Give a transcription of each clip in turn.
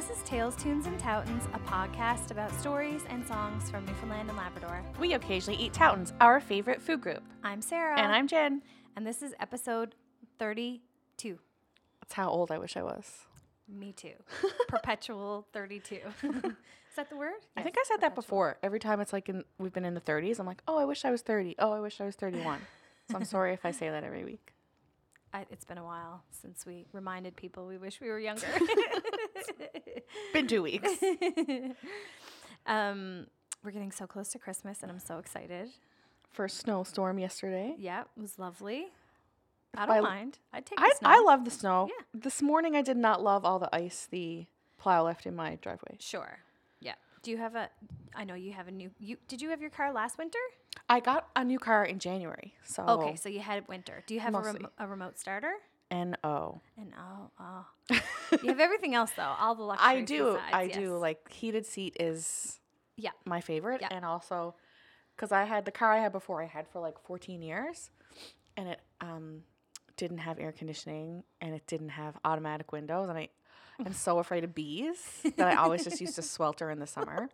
This is Tales, Tunes, and Toutons, a podcast about stories and songs from Newfoundland and Labrador. We occasionally eat Toutons, our favorite food group. I'm Sarah. And I'm Jen. And this is episode 32. That's how old I wish I was. Me too. Perpetual 32. is that the word? I think I said that perpetual. before. Every time it's like in, we've been in the 30s, I'm like, oh, I wish I was 30. Oh, I wish I was 31. so I'm sorry if I say that every week. I, it's been a while since we reminded people we wish we were younger. Been two weeks. um, we're getting so close to Christmas, and I'm so excited. First snowstorm yesterday. Yeah, it was lovely. I I don't l- mind. I'd take I. I love the snow. Yeah. This morning I did not love all the ice the plow left in my driveway. Sure. Yeah. Do you have a? I know you have a new. You did you have your car last winter? I got a new car in January. So Okay, so you had winter. Do you have a, remo- a remote starter? N O. And oh, oh, you have everything else though. All the luxuries. I do. besides, I yes. do. Like heated seat is Yeah. my favorite, Yeah. and also because I had the car I had before I had for like 14 years, and it um didn't have air conditioning and it didn't have automatic windows, and I am so afraid of bees that I always just used to swelter in the summer.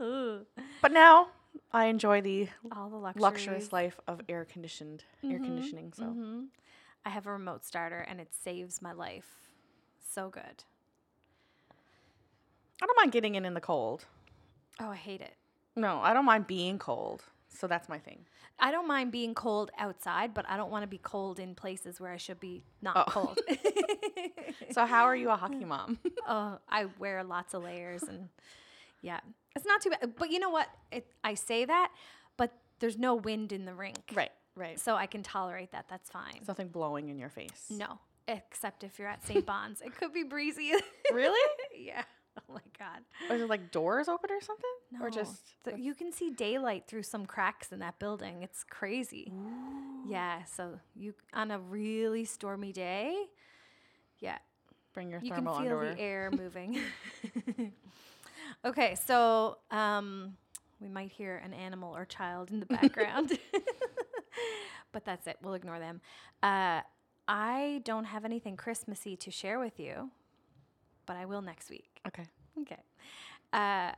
Ooh, But now I enjoy the all the luxuries. luxurious life of air conditioned air Mhm, conditioning. So mhm. I have a remote starter, and it saves my life. So good. I don't mind getting in in the cold. Oh, I hate it. No, I don't mind being cold. So that's my thing. I don't mind being cold outside, but I don't want to be cold in places where I should be not Oh. cold. So how are you a hockey mom? oh, I wear lots of layers and yeah, it's not too bad. But you know what? It, I say that, but there's no wind in the rink, right, right. so I can tolerate that. That's fine. There's nothing blowing in your face. No, except if you're at St. Bon's, it could be breezy. Really? yeah. Oh my god. Is it like doors open or something? No. Or just th- you can see daylight through some cracks in that building. It's crazy. Ooh. Yeah. So you on a really stormy day, yeah, bring your thermal you can feel underwear? the air moving. okay, so um, we might hear an animal or child in the background, but that's it. We'll ignore them. Uh, I don't have anything Christmassy to share with you, but I will next week. Okay. Okay. Uh,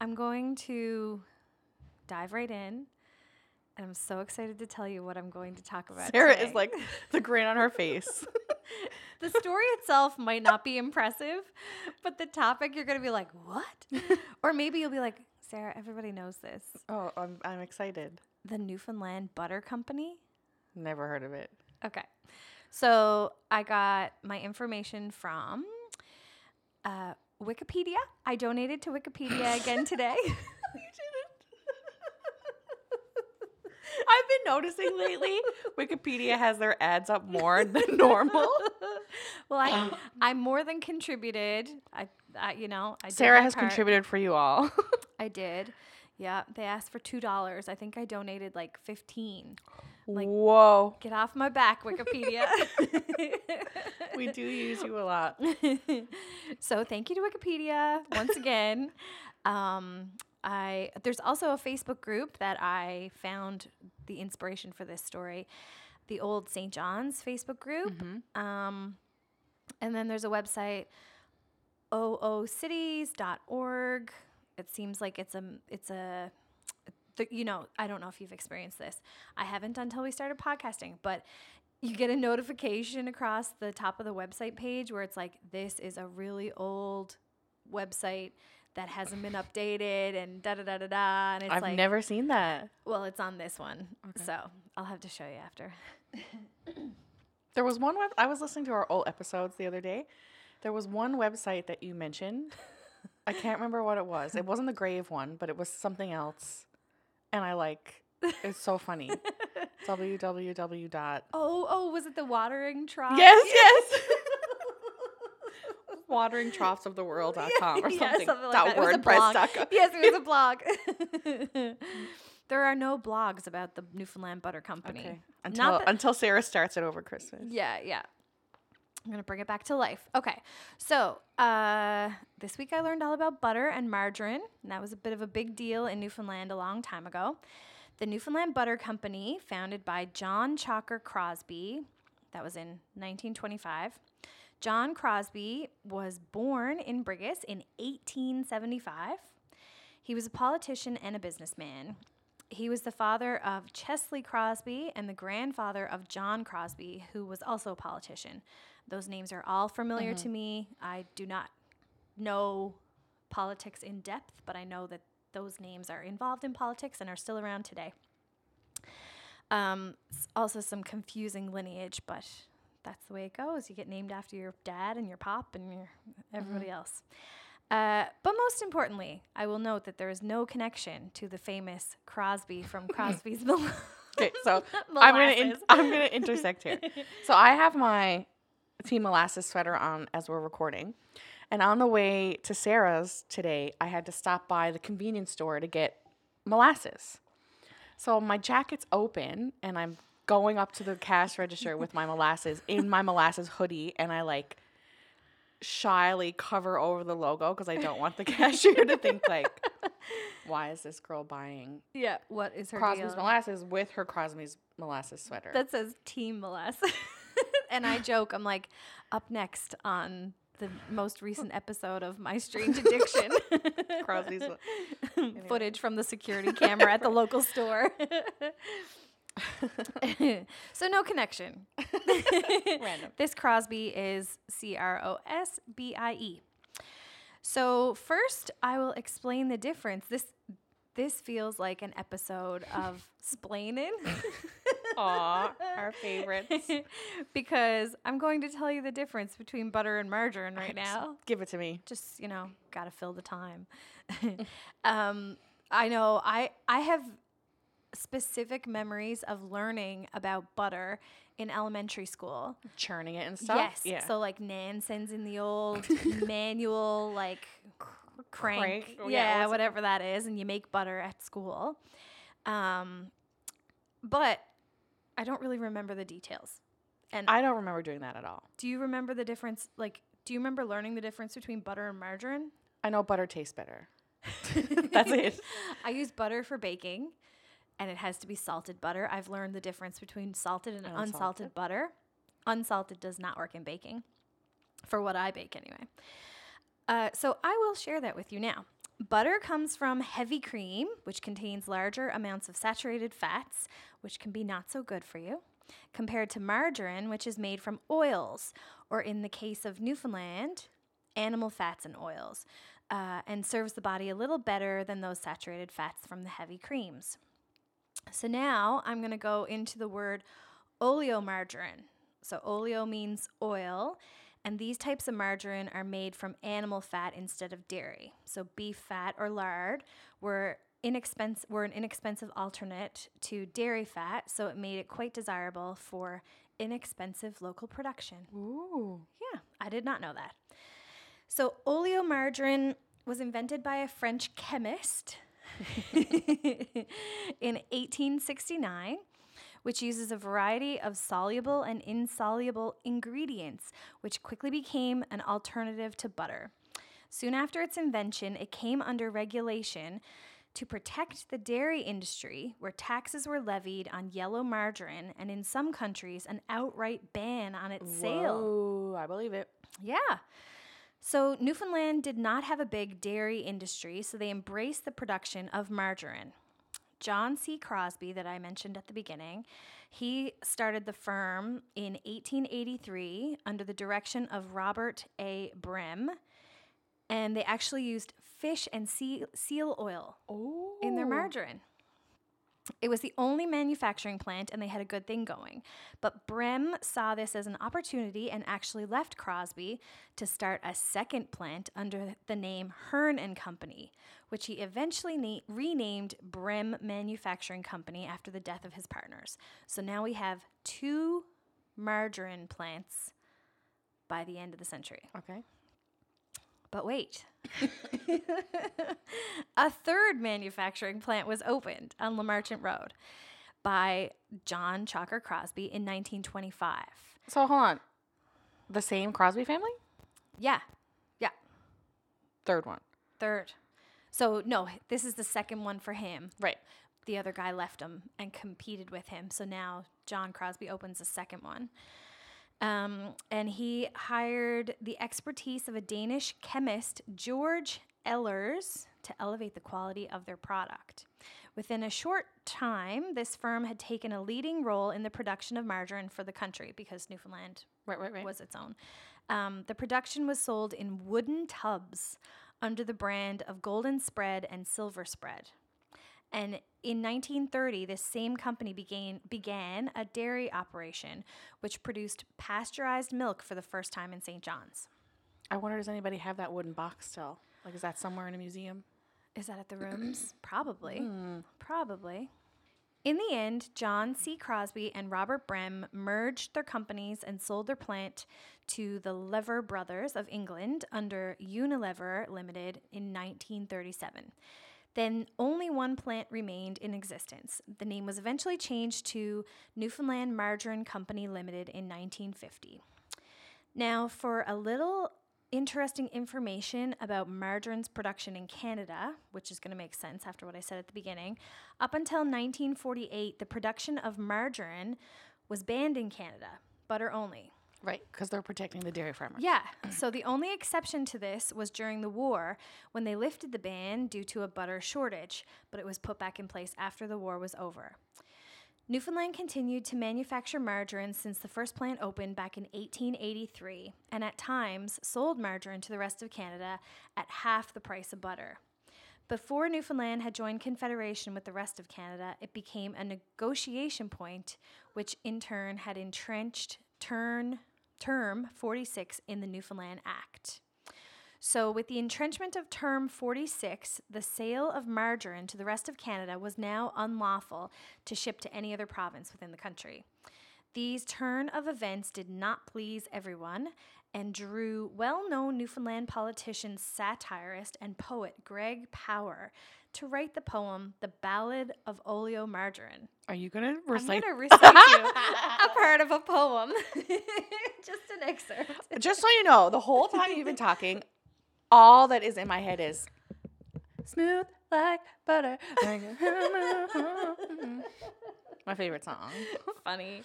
I'm going to dive right in. And I'm so excited to tell you what I'm going to talk about. Sarah today. is like the grin on her face. the story itself might not be impressive, but the topic you're going to be like, what? or maybe you'll be like, Sarah, everybody knows this. oh, I'm I'm excited. The Newfoundland Butter Company. Never heard of it. Okay. So I got my information from uh, Wikipedia. I donated to Wikipedia again today. You didn't. I've been noticing lately Wikipedia has their ads up more than normal. well, I I more than contributed. I, I you know, I Sarah has part. contributed for you all. I did. Yeah, they asked for two dollars. I think I donated like fifteen. Like- Whoa. Get off my back, Wikipedia. We do use you a lot. so thank you to Wikipedia once again. Um, I there's also a Facebook group that I found the inspiration for this story, the old St. John's Facebook group. Um, and then there's a website, oocities.org. It seems like it's a it's a th- you know, I don't know if you've experienced this. I haven't until we started podcasting, but you get a notification across the top of the website page where it's like, this is a really old website that hasn't been updated and da da da da da. And it's like I've like, never seen that. well, it's on this one. So I'll have to show you after. There was one web I was listening to our old episodes the other day. There was one website that you mentioned. I can't remember what it was. It wasn't the grave one, but it was something else. And I like it's so funny. www dot Oh, oh, was it the watering trough? Yes, yes. Watering troughs of the world.com or Yeah, something. something like dot that. It was a blog. WordPress.com. yes, it was a blog. there are no blogs about the Newfoundland Butter Company. Okay. Until that- until Sarah starts it over Christmas. Yeah, yeah. I'm gonna bring it back to life. Okay, so uh, this week I learned all about butter and margarine, and that was a bit of a big deal in Newfoundland a long time ago. The Newfoundland Butter Company, founded by John Chalker Crosbie, that was in 1925, John Crosbie was born in Brigus in 1875. He was a politician and a businessman. He was the father of Chesley Crosbie and the grandfather of John Crosbie, who was also a politician. Those names are all familiar to me. I do not know politics in depth, but I know that those names are involved in politics and are still around today. Um, also, some confusing lineage, but that's the way it goes. You get named after your dad and your pop and your everybody else. Uh, but most importantly, I will note that there is no connection to the famous Crosby from Crosby's Okay, so I'm gonna in, I'm gonna intersect here. So I have my Team Molasses sweater on as we're recording, and on the way to Sarah's today, I had to stop by the convenience store to get molasses. So my jacket's open, and I'm going up to the cash register with my molasses in my molasses hoodie, and I like shyly cover over the logo because I don't want the cashier to think like, why is this girl buying yeah, what is her Crosby's deal? molasses with her Crosby's molasses sweater. That says Team Molasses. and I joke, I'm like, up next on the most recent episode of My Strange Addiction. Crosby's. Footage from the security camera at the local store. so no connection. Random. This Crosbie is C R O S B I E. So first, I will explain the difference. This this feels like an episode of splaining. Aw, our favorites. because I'm going to tell you the difference between butter and margarine right now. Give it to me. Just, you know, got to fill the time. um, I know I I have specific memories of learning about butter in elementary school. Churning it and stuff. Yes. Yeah. So like Nanson's in the old manual like crank. Crank, oh, yeah, Yeah, it- whatever that is, and you make butter at school. Um, but I don't really remember the details. And I don't remember doing that at all. do you remember the difference? Like, do you remember learning the difference between butter and margarine? I know butter tastes better. That's it. I use butter for baking, and it has to be salted butter. I've learned the difference between salted and Unsalted? unsalted butter. Unsalted does not work in baking, for what I bake anyway. Uh, so I will share that with you now. Butter comes from heavy cream, which contains larger amounts of saturated fats, which can be not so good for you, compared to margarine, which is made from oils, or in the case of Newfoundland, animal fats and oils, uh, and serves the body a little better than those saturated fats from the heavy creams. So now I'm going to go into the word oleomargarine. So oleo means oil, and these types of margarine are made from animal fat instead of dairy. So beef fat or lard were inexpensive were an inexpensive alternate to dairy fat, so it made it quite desirable for inexpensive local production. Ooh. Yeah, I did not know that. So, oleomargarine was invented by a French chemist in 1869, which uses a variety of soluble and insoluble ingredients, which quickly became an alternative to butter. Soon after its invention, it came under regulation to protect the dairy industry, where taxes were levied on yellow margarine, and in some countries, an outright ban on its sale. Whoa, I believe it. Yeah. So Newfoundland did not have a big dairy industry, so they embraced the production of margarine. John C. Crosbie, that I mentioned at the beginning, he started the firm in 1883 under the direction of Robert A. Brim, and they actually used fish and seal, seal oil Oh. in their oh. margarine. It was the only manufacturing plant and they had a good thing going. But Brem saw this as an opportunity and actually left Crosbie to start a second plant under the name Hearn and Company, which he eventually na- renamed Brem Manufacturing Company after the death of his partners. So now we have two margarine plants by the end of the century. Okay. But wait. a third manufacturing plant was opened on LeMarchant Road by John Chalker Crosbie in 1925. So hold on. The same Crosbie family? Yeah. Yeah. Third one. Third. So, no, this is the second one for him. Right. The other guy left him and competed with him. So now John Crosbie opens a second one. Um, and he hired the expertise of a Danish chemist, George Ellers, to elevate the quality of their product. Within a short time, this firm had taken a leading role in the production of margarine for the country because Newfoundland Right, right, right. was its own. Um, the production was sold in wooden tubs under the brand of Golden Spread and Silver Spread. And in 1930, this same company began, began a dairy operation which produced pasteurized milk for the first time in St. John's. I wonder, does anybody have that wooden box still? Like, is that somewhere in a museum? Is that at the rooms? Probably. Hmm. Probably. In the end, John C. Crosbie and Robert Brem merged their companies and sold their plant to the Lever Brothers of England under Unilever Limited in 1937. Then only one plant remained in existence. The name was eventually changed to Newfoundland Margarine Company Limited in 1950. Now, for a little interesting information about margarine's production in Canada, which is going to make sense after what I said at the beginning, up until 1948, the production of margarine was banned in Canada, butter only. Right, because they're protecting the dairy farmers. Yeah. So the only exception to this was during the war when they lifted the ban due to a butter shortage, but it was put back in place after the war was over. Newfoundland continued to manufacture margarine since the first plant opened back in 1883, and at times sold margarine to the rest of Canada at half the price of butter. Before Newfoundland had joined Confederation with the rest of Canada, it became a negotiation point, which in turn had entrenched turn, term 46 in the Newfoundland Act. So, with the entrenchment of Term 46, the sale of margarine to the rest of Canada was now unlawful to ship to any other province within the country. These turn of events did not please everyone and drew well known Newfoundland politician, satirist, and poet Greg Power to write the poem The Ballad of Oleo Margarine. Are you going to recite? I'm going to recite you a part of a poem, just an excerpt. Just so you know, the whole time you've been talking, all that is in my head is smooth like butter. my favorite song. funny.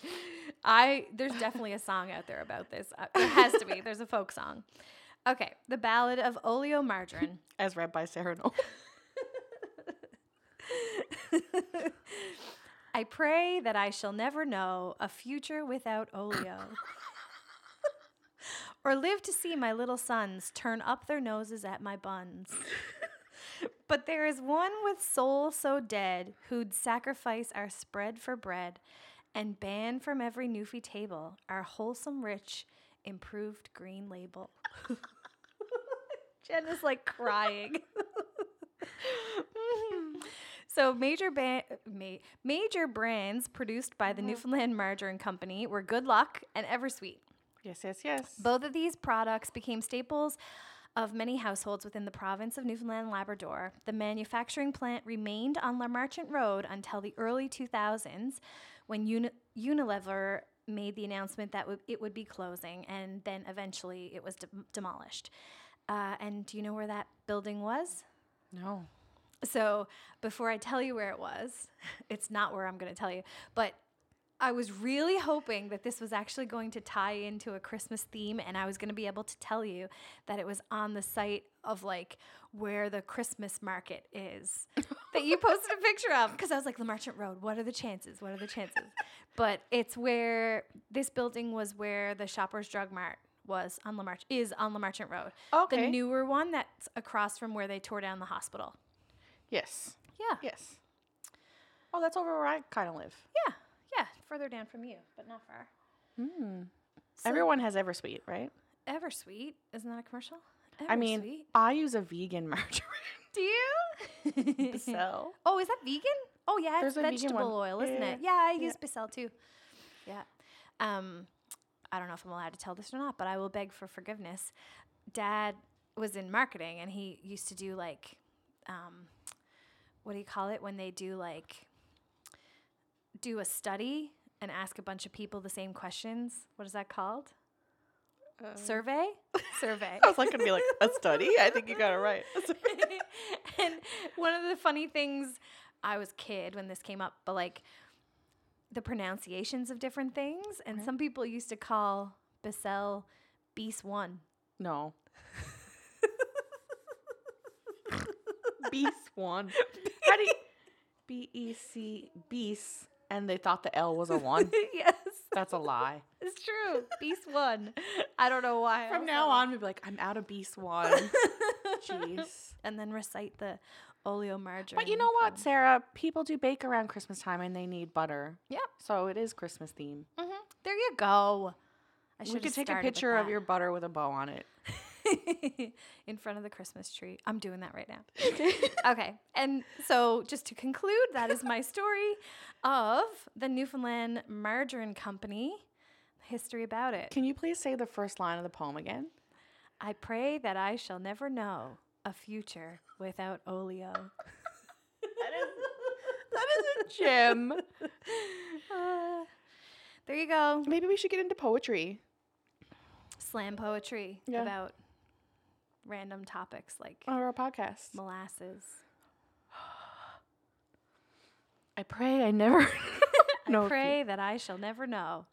I there's definitely a song out there about this. Uh, there has to be. There's a folk song. Okay, the Ballad of Oleo Margarine. As read by Sarah Noel. I pray that I shall never know a future without oleo. or live to see my little sons turn up their noses at my buns. but there is one with soul so dead who'd sacrifice our spread for bread and ban from every Newfie table our wholesome, rich, improved green label. Jen is like crying. so major ba- ma- major brands produced by the Newfoundland Margarine Company were Good Luck and Eversweet. Yes, yes, yes. Both of these products became staples of many households within the province of Newfoundland and Labrador. The manufacturing plant remained on LeMarchant Road until the early 2000s when Uni- Unilever made the announcement that w- it would be closing and then eventually it was de- demolished. Uh, and do you know where that building was? no. So before I tell you where it was, it's not where I'm going to tell you, but I was really hoping that this was actually going to tie into a Christmas theme and I was going to be able to tell you that it was on the site of like where the Christmas market is that you posted a picture of because I was like, the Marchant Road, what are the chances? What are the chances? but it's where this building was where the Shoppers Drug Mart was on La March is on LeMarchant Road. Okay. The newer one that's across from where they tore down the hospital. Yes. Yeah. Yes. Oh, that's over where I kind of live. Yeah. Yeah. Further down from you, but not far. Mm. So- Everyone has Eversweet, right? Eversweet. Isn't that a commercial? I mean, I use a vegan margarine. do you? Becel. Oh, is that vegan? Oh yeah, There's it's vegetable oil, isn't Yeah, it? Yeah, I yeah. use Becel too. Yeah. Um, I don't know if I'm allowed to tell this or not, but I will beg for forgiveness. Dad was in marketing, and he used to do like, um, what do you call it when they do like, do a study and ask a bunch of people the same questions? What is that called? Uh, Survey. Survey. I was like, gonna be like a study. I think you got it right. and one of the funny things, I was kid when this came up, but like the pronunciations of different things, and some people used to call Becel Beast One. No. Beast one. B E C beast and they thought the L was a one? yes, That's a lie. it's true. Beast One. I don't know why. From now on, we'd be like, I'm out of beast one. Jeez. and then recite the oleo margarine. But you know what. Sarah? People do bake around Christmas time and they need butter. Yep. So it is Christmas theme. Mhm. There you go. I We should could take a picture of your butter with a bow on it. in front of the Christmas tree. I'm doing that right now. okay. And so, just to conclude, that is my story of the Newfoundland Margarine Company. History about it. Can you please say the first line of the poem again? I pray that I shall never know a future without oleo. That is that is a gem. Uh, there you go. Maybe we should get into poetry. Slam poetry Yeah. about random topics like on our podcast. molasses. I pray I never know. I pray that I shall never know,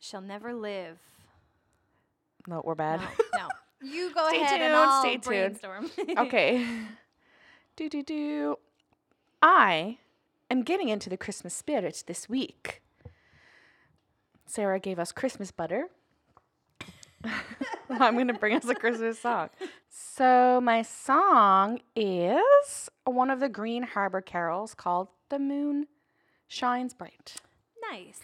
shall never live. No, we're bad. No, no. You go Stay ahead and tuned, I'll stay tuned. brainstorm. okay. do do do. I am getting into the Christmas spirit this week. Sarah gave us Christmas butter. I'm going to bring us a Christmas song. So, my song is one of the Green Harbor carols called The Moon Shines Bright. nice.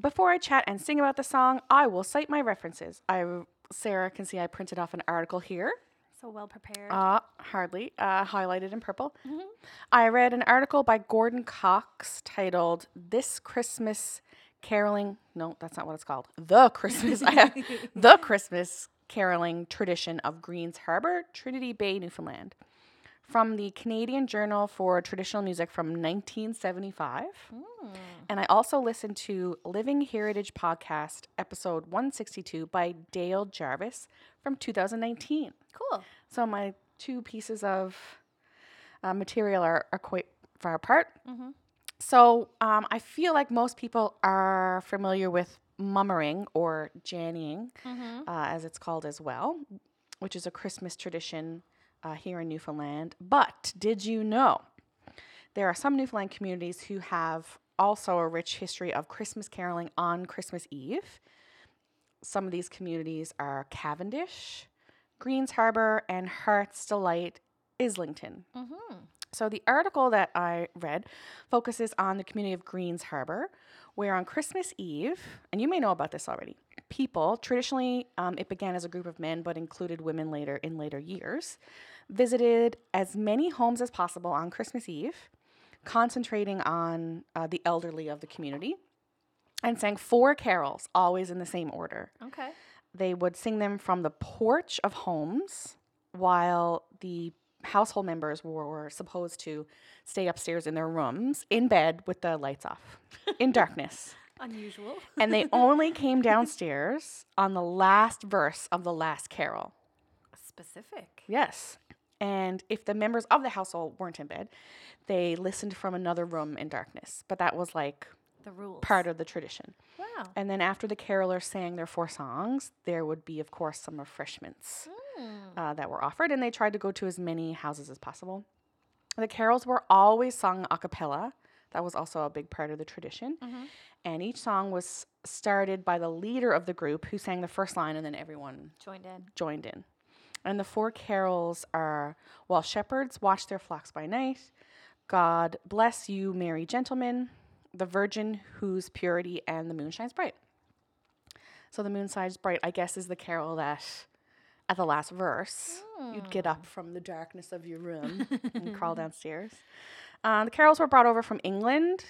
Before I chat and sing about the song, I will cite my references. I Sarah can see I printed off an article here. So well prepared. Uh, hardly. Uh, highlighted in purple. I read an article by Gordon Cox titled This Christmas Caroling. No, that's not what it's called. The Christmas. I have the Christmas Caroling Tradition of Greens Harbor, Trinity Bay, Newfoundland. From the Canadian Journal for Traditional Music from 1975. And I also listened to Living Heritage Podcast, episode 162 by Dale Jarvis from 2019. cool. So my two pieces of uh, material are, are quite far apart. So um, I feel like most people are familiar with mummering or jannying, uh, as it's called as well, which is a Christmas tradition uh, here in Newfoundland. But did you know there are some Newfoundland communities who have also a rich history of Christmas caroling on Christmas Eve? Some of these communities are Cavendish, Greens Harbor, and Hearts Delight, Islington. So the article that I read focuses on the community of Greens Harbor, where on Christmas Eve, and you may know about this already, people traditionally um, it began as a group of men, but included women later in later years, visited as many homes as possible on Christmas Eve, concentrating on uh, the elderly of the community, and sang four carols, always in the same order Okay. they would sing them from the porch of homes while the household members were supposed to stay upstairs in their rooms in bed with the lights off in darkness. Unusual. And they only came downstairs on the last verse of the last carol. Specific. Yes. And if the members of the household weren't in bed, they listened from another room in darkness. But that was like The rules. part of the tradition. Wow. And then after the carolers sang their four songs, there would be, of course, some refreshments uh, that were offered, and they tried to go to as many houses as possible. The carols were always sung a cappella. That was also a big part of the tradition. And each song was started by the leader of the group who sang the first line, and then everyone Joined in. joined in. And the four carols are While shepherds watch their flocks by night, God bless you, merry gentlemen, the Virgin whose purity and the moon shines bright. So the moon shines bright, I guess, is the carol that at the last verse you'd get up from the darkness of your room and crawl downstairs. Uh, the carols were brought over from England,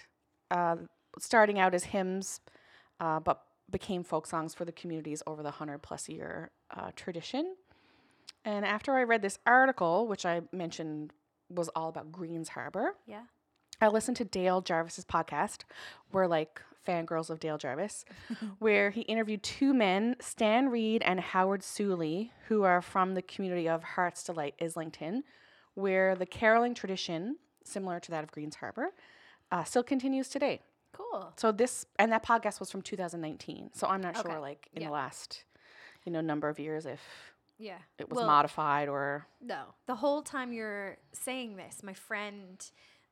uh, starting out as hymns, uh, but became folk songs for the communities over the 100 plus year uh, tradition. And after I read this article, which I mentioned was all about Greens Harbor, Yeah. I listened to Dale Jarvis's podcast. We're like fangirls of Dale Jarvis, where he interviewed two men, Stan Reed and Howard Suley, who are from the community of Hearts Delight, Islington, where the caroling tradition, similar to that of Greens Harbor, uh, still continues today. Cool. So this and that podcast was from 2019. So I'm not Okay. sure, like in Yeah. the last, you know, number of years if Yeah. it was Well, modified or. No. The whole time you're saying this, my friend,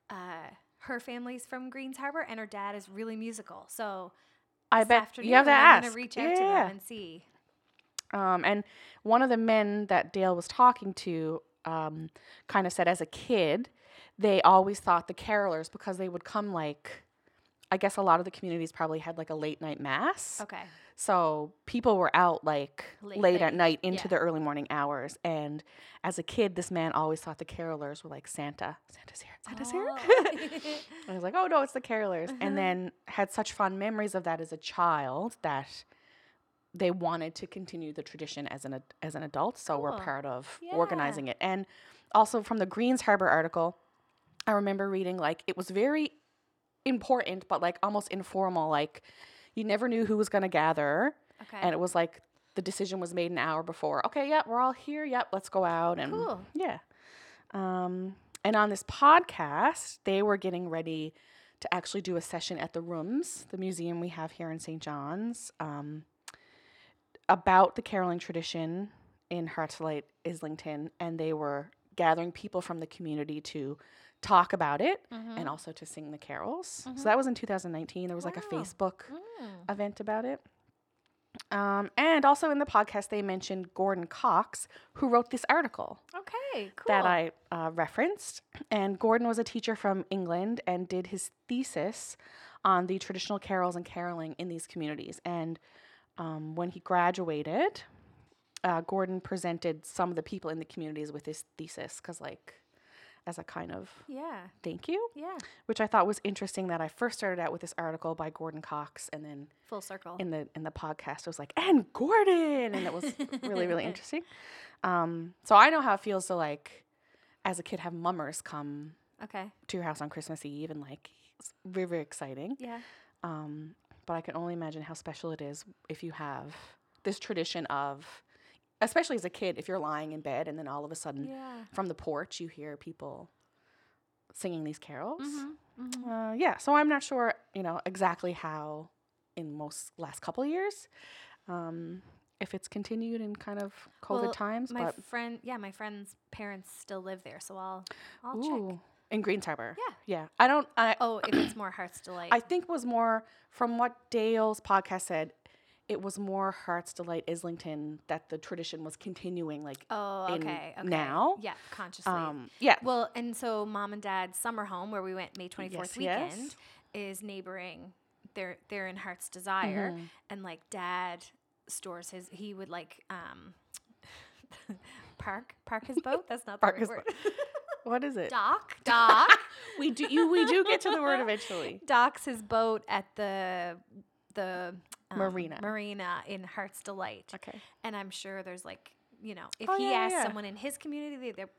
uh, her family's from Greens Harbor and her dad is really musical. So I this bet afternoon you have to I'm ask. reach out to Yeah. them and see. Um, and one of the men that Dale was talking to um, kind of said as a kid, they always thought the carolers, because they would come like, I guess a lot of the communities probably had like a late night mass. Okay. So people were out like Late late, at night, into yeah. the early morning hours. And as a kid, this man always thought the carolers were like Santa. Santa's here. Santa's here. Oh. I was like, oh no, it's the carolers. And uh-huh. then had such fond memories of that as a child that they wanted to continue the tradition as an ad- as an adult. So we're Cool. proud of Yeah. organizing it. And also from the Greens Harbor article, I remember reading like it was very important, but like almost informal. Like you never knew who was going to gather, okay. and it was like the decision was made an hour before. Okay, yep, we're all here. Yep, let's go out and Cool. yeah. Um, and on this podcast, they were getting ready to actually do a session at the Rooms, the museum we have here in St. John's, um, about the caroling tradition in Hearts Delight, Islington, and they were gathering people from the community to talk about it and also to sing the carols. So that was in 2019. There was like a Facebook Mm. event about it. Um, and also in the podcast, they mentioned Gordon Cox, who wrote this article Okay. Cool. that I uh, referenced. And Gordon was a teacher from England and did his thesis on the traditional carols and caroling in these communities. And um, when he graduated, uh, Gordon presented some of the people in the communities with his thesis, because, like, as a kind of Yeah. thank you, Yeah. which I thought was interesting that I first started out with this article by Gordon Cox and then Full circle. in the in the podcast I was like and Gordon and it was really really interesting um so I know how it feels to like as a kid have mummers come okay. to your house on Christmas Eve and like it's very very exciting Yeah. um but I can only imagine how special it is if you have this tradition of especially as a kid if you're lying in bed and then all of a sudden Yeah. from the porch you hear people singing these carols Mhm. uh, yeah, so I'm not sure, you know, exactly how in most last couple of years, um, if it's continued in kind of COVID Well, times, My friend, yeah, my friend's parents still live there, so I'll, I'll ooh, check. in Greens Harbor. Yeah. yeah. I don't. I Oh, if it's more Hearts Delight. I think was more from what Dale's podcast said. It was more Hearts Delight Islington that the tradition was continuing, like oh, okay, okay. now. Yeah, consciously. um, yeah, well, and so mom and dad's summer home, where we went May twenty fourth Yes, weekend, yes. is neighboring. They're they're in Heart's Desire, Mm-hmm. and like dad stores his. He would like um, park park his boat. That's not the Park right his word. what is it? Dock dock. we do you we do get to the word eventually. docks his boat at the the um, Marina. marina in Heart's Delight. Okay. And I'm sure there's like, you know, if Oh, he yeah, asked yeah. someone in his community, they, their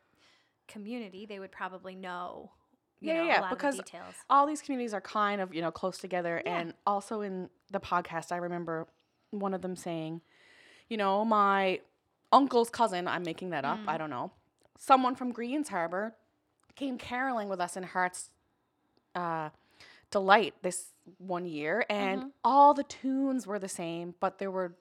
community, they would probably know, Yeah, know, yeah, because of the details. all these communities are kind of you know close together Yeah. and also in the podcast i remember one of them saying you know my uncle's cousin i'm making that up Mm. i don't know someone from greens harbor came caroling with us in hearts uh, delight this one year and Mhm. all the tunes were the same but there were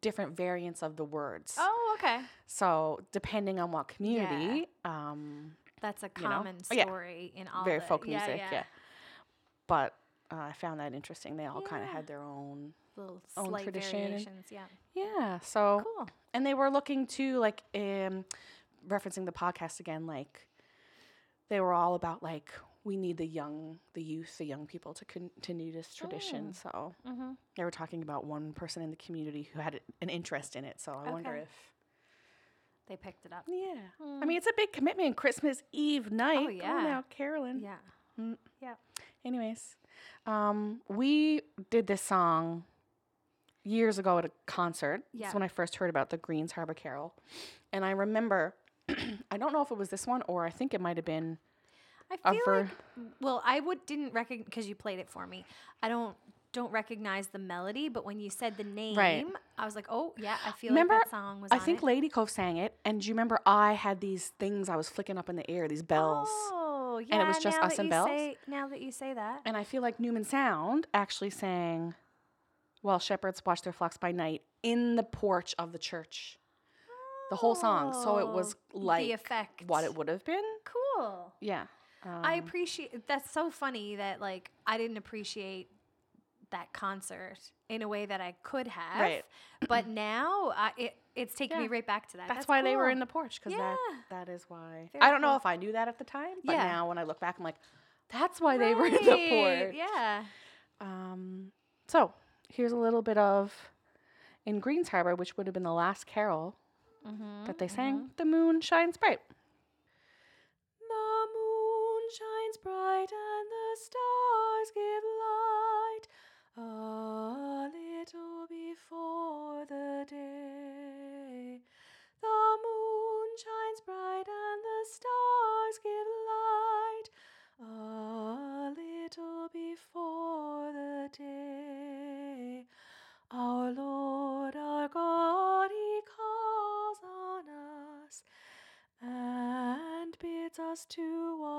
different variants of the words Oh, okay. so depending on what community um, That's a You know? common Oh, yeah. story in all very the, folk yeah, music, yeah. But uh, I found that interesting. They all kind of had their own, Little own slight tradition and- Yeah. yeah. So, Cool. and they were looking to like, um, referencing the podcast again, like they were all about like we need the young, the youth, the young people to continue this tradition. So Mm-hmm. they were talking about one person in the community who had an interest in it. So I wonder if, They picked it up. yeah. I Mm. mean, it's a big commitment. Christmas Eve night. Go yeah. now, Carolyn. Yeah. Yeah. Anyways, um, we did this song years ago at a concert. Yeah. That's when I first heard about the Greens Harbor Carol. And I remember, I don't know if it was this one or I think it might have been I feel like well, I would didn't recognize because you played it for me. I don't don't recognize the melody, but when you said the name, I was like, oh yeah, I feel Remember, like that song was. I think it. Lady Cove sang it. And do you remember I had these things I was flicking up in the air, these bells? Oh yeah. and it was just us and you bells. Say, now that you say that. And I feel like Newman Sound actually sang while shepherds watch their flocks by night in the porch of the church. The whole song. So it was Oh, like the effect. what it would have been. Cool. Yeah. I Um, appreciate that's so funny that like I didn't appreciate that concert in a way that I could have. Right. But now I, it it's taking me right back to that. that's, why they were in the porch because Yeah. that that is why. Very I don't know if I knew that at the time, but Yeah. now when I look back, I'm like, that's why they were in the porch. Yeah. Um, so here's a little bit of in Greens Harbor, which would have been the last carol Mm-hmm. that they sang. The moon shines bright. Shines bright and the stars give light a little before the day. The moon shines bright and the stars give light a little before the day. Our Lord, our God, He calls on us and bids us to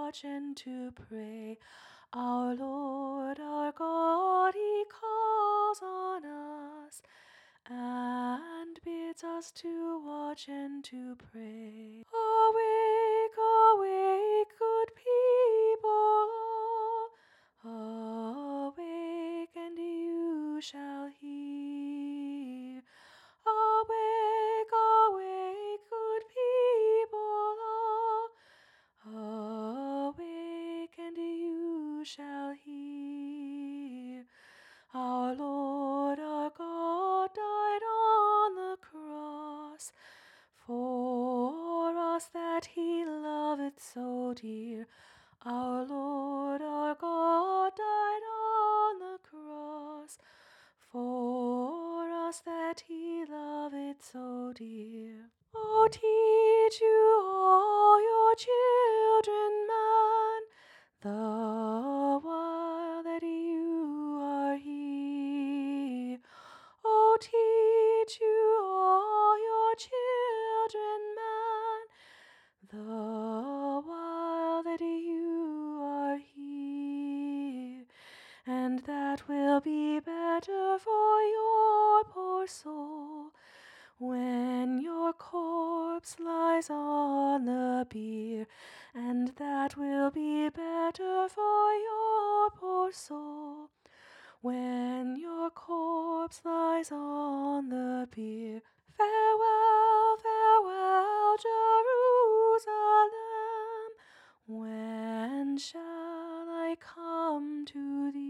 watch and to pray. Our Lord, our God, He calls on us and bids us to watch and to pray. Dear. Our Lord, our God, died on the cross for us that he loveth so dear. Oh, teach will be better for your poor soul when your corpse lies on the bier. And that will be better for your poor soul when your corpse lies on the bier. Farewell, farewell, Jerusalem. When shall I come to thee?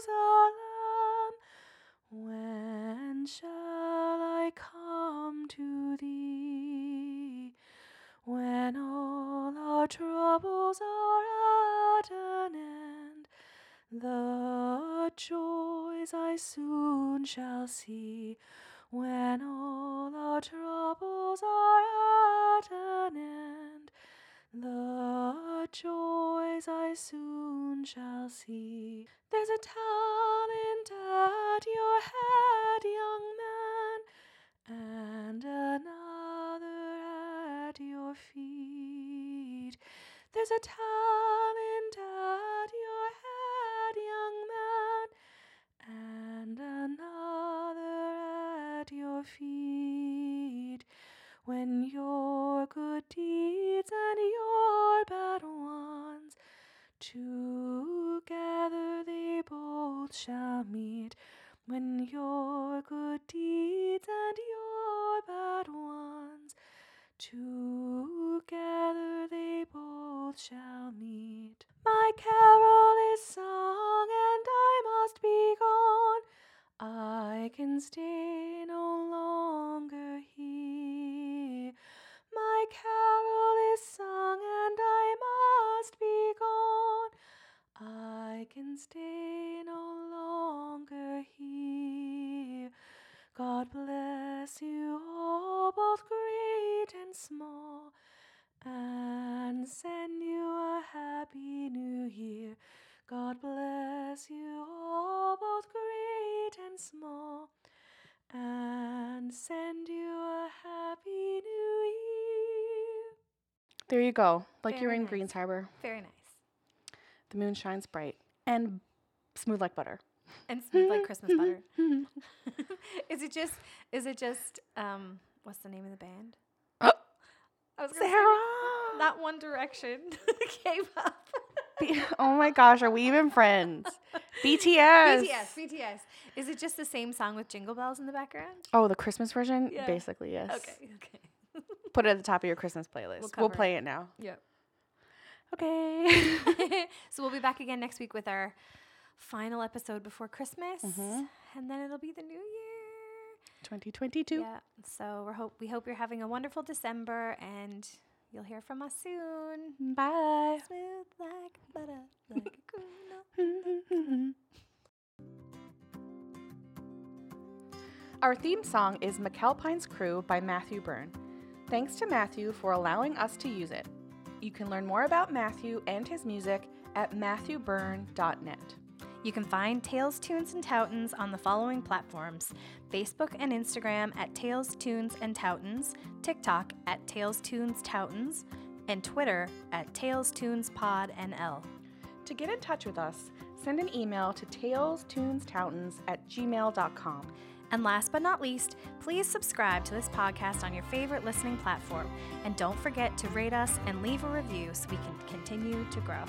Jerusalem. When shall I come to thee? When all our troubles are at an end, the joys I soon shall see. When all our troubles are at an end, the joys I soon shall see. There's a talent at your head, young man, and another at your feet. There's a talent shall meet. When your good deeds both great and small, and send you a happy new year. God bless you all, both great and small, and send you a happy new year. There you go. Like you're Very in nice. Greens Harbor. Very nice. The moon shines bright and smooth like butter. And smooth like Christmas butter. is it just is it just um what's the name of the band? Oh. I was say Sarah. not One Direction came up. B- oh my gosh, are we even friends? BTS. BTS, BTS. Is it just the same song with jingle bells in the background? Oh, the Christmas version? Yeah. Basically, yes. Okay, okay. Put it at the top of your Christmas playlist. We'll We'll, play it now. Yep. Okay. so we'll be back again next week with our final episode before Christmas, Mhm. and then it'll be the new year. 2022. Yeah. So we hope we hope you're having a wonderful December, and you'll hear from us soon. Bye. Smooth like butter, like a. Our theme song is McAlpine's Crew by Matthew Byrne. Thanks to Matthew for allowing us to use it. You can learn more about Matthew and his music at matthewbyrne.net. You can find Tales, Tunes, and Toutons on the following platforms Facebook and Instagram at Tales, Tunes, and Toutons, TikTok at Tales, Tunes, Toutons, and Twitter at Tales, Tunes, Pod, NL. To get in touch with us, send an email to talestunestoutons at gmail.com. And last but not least, please subscribe to this podcast on your favorite listening platform. And don't forget to rate us and leave a review so we can continue to grow.